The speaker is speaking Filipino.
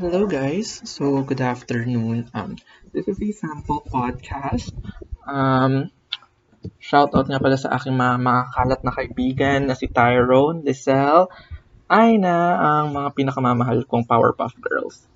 Hello guys. So good afternoon. Um this is a sample podcast. Um shout out nga pala sa aking mga makakalat na kaibigan na si Tyrone, Lizelle, Aina, ang mga pinakamamahal kong Powerpuff Girls.